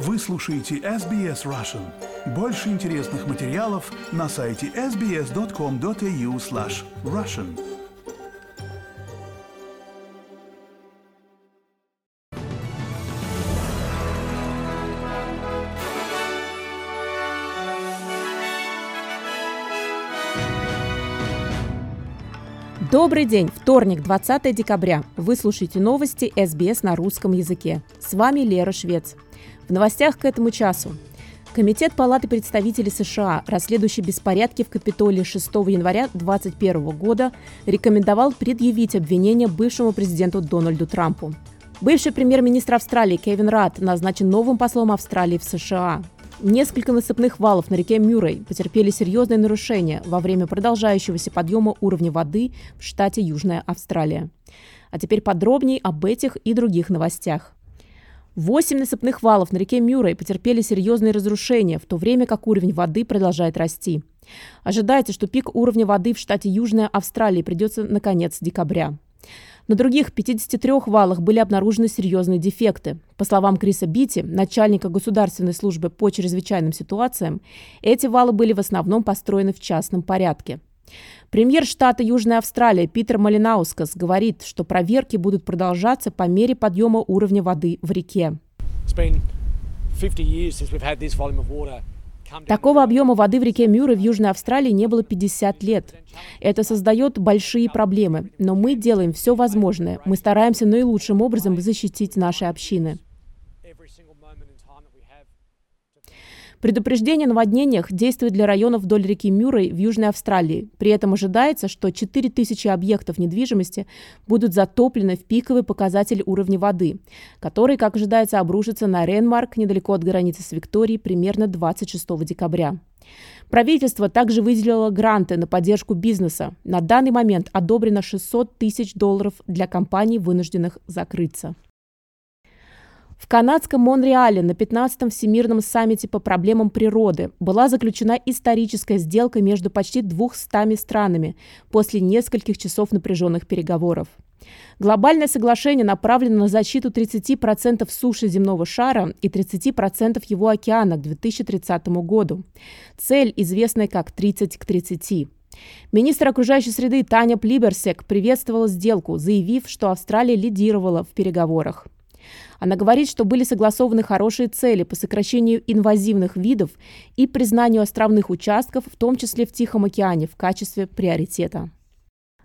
Вы слушаете SBS Russian. Больше интересных материалов на сайте sbs.com.au slash russian. Добрый день! Вторник, 20 декабря. Вы слушаете новости СБС на русском языке. С вами Лера Швец. В новостях к этому часу. Комитет Палаты представителей США, расследующий беспорядки в Капитолии 6 января 2021 года, рекомендовал предъявить обвинение бывшему президенту Дональду Трампу. Бывший премьер-министр Австралии Кевин Ратт назначен новым послом Австралии в США. Несколько насыпных валов на реке Мюррей потерпели серьезные нарушения во время продолжающегося подъема уровня воды в штате Южная Австралия. А теперь подробнее об этих и других новостях. Восемь насыпных валов на реке Мюррей потерпели серьезные разрушения, в то время как уровень воды продолжает расти. Ожидается, что пик уровня воды в штате Южная Австралия придется на конец декабря. На других 53 валах были обнаружены серьезные дефекты. По словам Криса Бити, начальника Государственной службы по чрезвычайным ситуациям, эти валы были в основном построены в частном порядке. Премьер штата Южная Австралия Питер Малинаускас говорит, что проверки будут продолжаться по мере подъема уровня воды в реке. Такого объема воды в реке Мюррей в Южной Австралии не было 50 лет. Это создает большие проблемы, но мы делаем все возможное. Мы стараемся наилучшим образом защитить наши общины. Предупреждение о наводнениях действует для районов вдоль реки Мюррей в Южной Австралии. При этом ожидается, что 4000 объектов недвижимости будут затоплены в пиковый показатель уровня воды, который, как ожидается, обрушится на Ренмарк недалеко от границы с Викторией примерно 26 декабря. Правительство также выделило гранты на поддержку бизнеса. На данный момент одобрено 600 тысяч долларов для компаний, вынужденных закрыться. В канадском Монреале на 15-м Всемирном саммите по проблемам природы была заключена историческая сделка между почти 200 странами после нескольких часов напряженных переговоров. Глобальное соглашение направлено на защиту 30% суши земного шара и 30% его океана к 2030 году. Цель, известная как 30 к 30. Министр окружающей среды Таня Плиберсек приветствовала сделку, заявив, что Австралия лидировала в переговорах. Она говорит, что были согласованы хорошие цели по сокращению инвазивных видов и признанию островных участков, в том числе в Тихом океане, в качестве приоритета.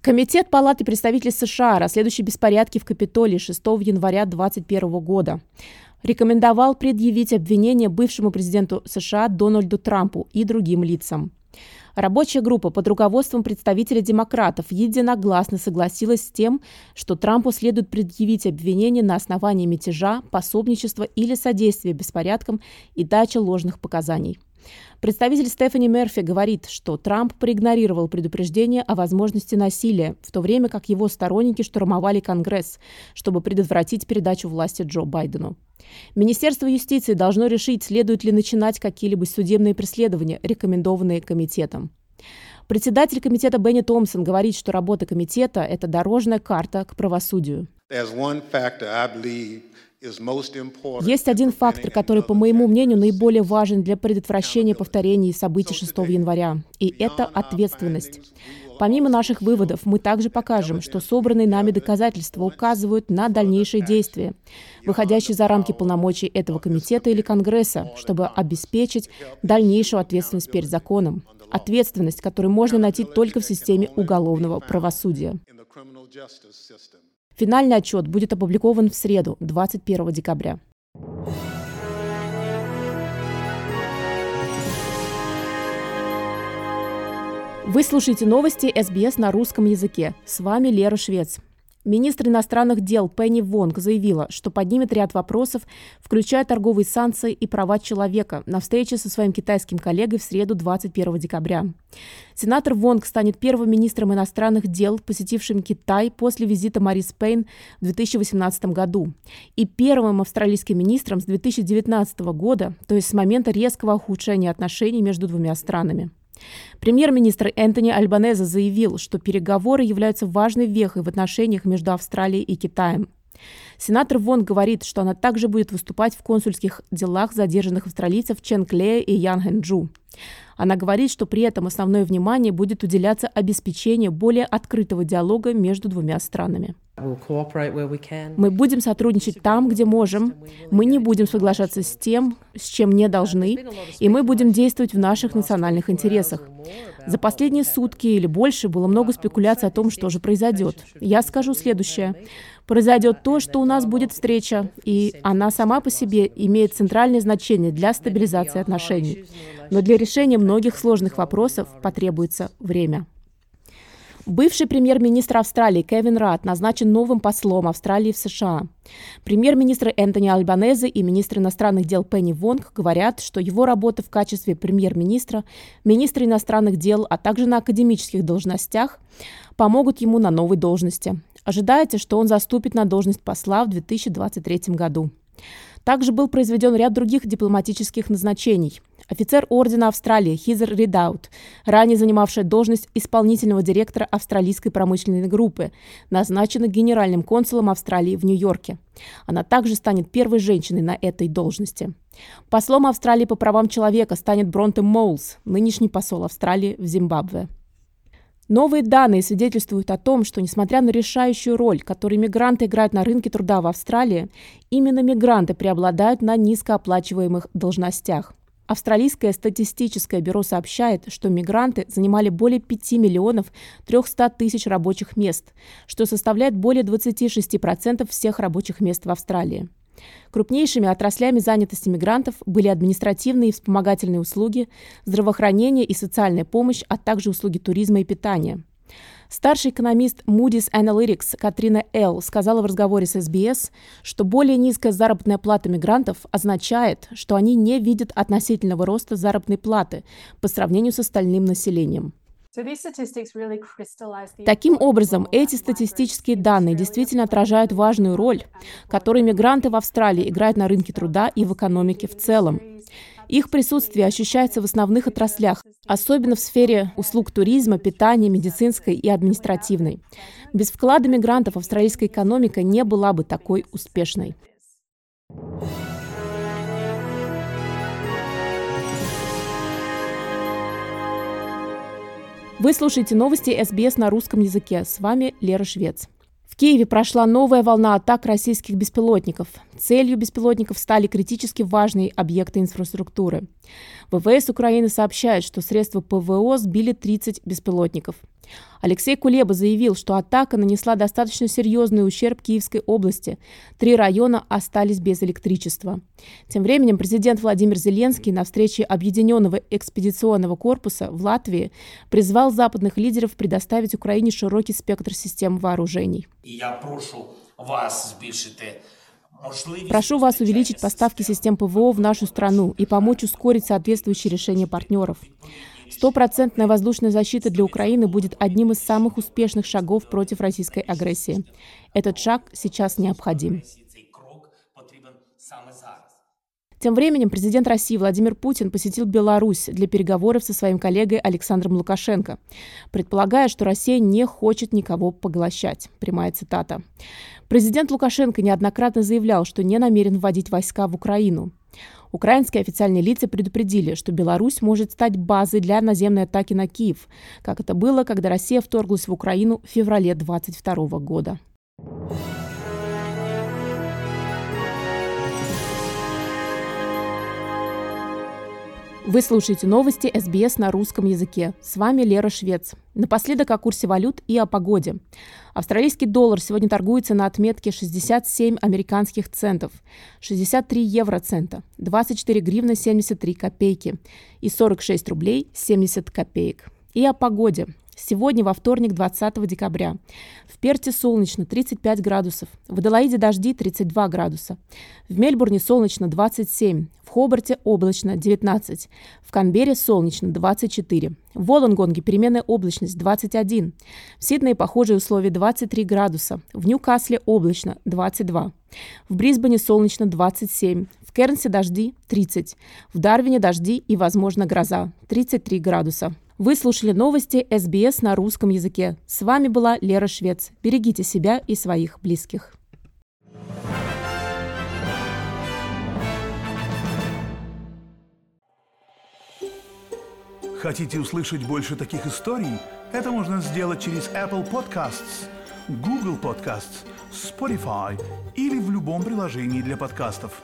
Комитет Палаты представителей США, расследующий беспорядки в Капитолии 6 января 2021 года, рекомендовал предъявить обвинение бывшему президенту США Дональду Трампу и другим лицам. Рабочая группа под руководством представителя демократов единогласно согласилась с тем, что Трампу следует предъявить обвинение на основании мятежа, пособничества или содействия беспорядкам и дачи ложных показаний. Представитель Стефани Мерфи говорит, что Трамп проигнорировал предупреждение о возможности насилия, в то время как его сторонники штурмовали Конгресс, чтобы предотвратить передачу власти Джо Байдену. Министерство юстиции должно решить, следует ли начинать какие-либо судебные преследования, рекомендованные комитетом. Председатель комитета Бенни Томпсон говорит, что работа комитета – это дорожная карта к правосудию. Есть один фактор, который, по моему мнению, наиболее важен для предотвращения повторений событий 6 января, и это ответственность. Помимо наших выводов, мы также покажем, что собранные нами доказательства указывают на дальнейшие действия, выходящие за рамки полномочий этого комитета или Конгресса, чтобы обеспечить дальнейшую ответственность перед законом. Ответственность, которую можно найти только в системе уголовного правосудия. Финальный отчет будет опубликован в среду, 21 декабря. Вы слушаете новости СБС на русском языке. С вами Лера Швец. Министр иностранных дел Пенни Вонг заявила, что поднимет ряд вопросов, включая торговые санкции и права человека, на встрече со своим китайским коллегой в среду 21 декабря. Сенатор Вонг станет первым министром иностранных дел, посетившим Китай после визита Марис Пейн в 2018 году, и первым австралийским министром с 2019 года, то есть с момента резкого ухудшения отношений между двумя странами. Премьер-министр Энтони Альбанеза заявил, что переговоры являются важной вехой в отношениях между Австралией и Китаем. Сенатор Вон говорит, что она также будет выступать в консульских делах задержанных австралийцев Чен Клея и Ян Хэнджу. Она говорит, что при этом основное внимание будет уделяться обеспечению более открытого диалога между двумя странами. Мы будем сотрудничать там, где можем. Мы не будем соглашаться с тем, с чем не должны, и мы будем действовать в наших национальных интересах. За последние сутки или больше было много спекуляций о том, что же произойдет. Я скажу следующее. Произойдет то, что у нас будет встреча, и она сама по себе имеет центральное значение для стабилизации отношений. Но для решения многих сложных вопросов потребуется время. Бывший премьер-министр Австралии Кевин Рад назначен новым послом Австралии в США. Премьер-министры Энтони Альбанезе и министр иностранных дел Пенни Вонг говорят, что его работа в качестве премьер-министра, министра иностранных дел, а также на академических должностях помогут ему на новой должности. Ожидается, что он заступит на должность посла в 2023 году. Также был произведен ряд других дипломатических назначений. Офицер Ордена Австралии Хизер Ридаут, ранее занимавшая должность исполнительного директора австралийской промышленной группы, назначена генеральным консулом Австралии в Нью-Йорке. Она также станет первой женщиной на этой должности. Послом Австралии по правам человека станет Бронте Моулс, нынешний посол Австралии в Зимбабве. Новые данные свидетельствуют о том, что несмотря на решающую роль, которую мигранты играют на рынке труда в Австралии, именно мигранты преобладают на низкооплачиваемых должностях. Австралийское статистическое бюро сообщает, что мигранты занимали более 5 миллионов 300 тысяч рабочих мест, что составляет более 26% всех рабочих мест в Австралии. Крупнейшими отраслями занятости мигрантов были административные и вспомогательные услуги, здравоохранение и социальная помощь, а также услуги туризма и питания. Старший экономист Moody's Analytics Катрина Эл сказала в разговоре с СБС, что более низкая заработная плата мигрантов означает, что они не видят относительного роста заработной платы по сравнению с остальным населением. Таким образом, эти статистические данные действительно отражают важную роль, которую мигранты в Австралии играют на рынке труда и в экономике в целом. Их присутствие ощущается в основных отраслях, особенно в сфере услуг туризма, питания, медицинской и административной. Без вклада мигрантов австралийская экономика не была бы такой успешной. Вы слушаете новости СБС на русском языке. С вами Лера Швец. В Киеве прошла новая волна атак российских беспилотников. Целью беспилотников стали критически важные объекты инфраструктуры. ВВС Украины сообщает, что средства ПВО сбили 30 беспилотников. Алексей Кулеба заявил, что атака нанесла достаточно серьезный ущерб Киевской области. Три района остались без электричества. Тем временем президент Владимир Зеленский на встрече Объединенного экспедиционного корпуса в Латвии призвал западных лидеров предоставить Украине широкий спектр систем вооружений. Я прошу вас збільшити Прошу вас увеличить поставки систем ПВО в нашу страну и помочь ускорить соответствующие решения партнеров. Стопроцентная воздушная защита для Украины будет одним из самых успешных шагов против российской агрессии. Этот шаг сейчас необходим. Тем временем президент России Владимир Путин посетил Беларусь для переговоров со своим коллегой Александром Лукашенко, предполагая, что Россия не хочет никого поглощать. Прямая цитата. Президент Лукашенко неоднократно заявлял, что не намерен вводить войска в Украину. Украинские официальные лица предупредили, что Беларусь может стать базой для наземной атаки на Киев, как это было, когда Россия вторглась в Украину в феврале 2022 года. Вы слушаете новости СБС на русском языке. С вами Лера Швец. Напоследок о курсе валют и о погоде. Австралийский доллар сегодня торгуется на отметке 67 американских центов, 63 евроцента, 24 гривны 73 копейки и 46 рублей 70 копеек. И о погоде. Сегодня, во вторник, 20 декабря. В Перте солнечно 35 градусов. В Аделаиде дожди 32 градуса. В Мельбурне солнечно 27. В Хобарте облачно 19. В Канберре солнечно 24. В Волонгонге переменная облачность 21. В Сиднее похожие условия 23 градуса. В Ньюкасле облачно 22. В Брисбене солнечно 27. Кернсе дожди 30. В Дарвине дожди и, возможно, гроза 33 градуса. Вы слушали новости СБС на русском языке. С вами была Лера Швец. Берегите себя и своих близких. Хотите услышать больше таких историй? Это можно сделать через Apple Podcasts, Google Podcasts, Spotify или в любом приложении для подкастов.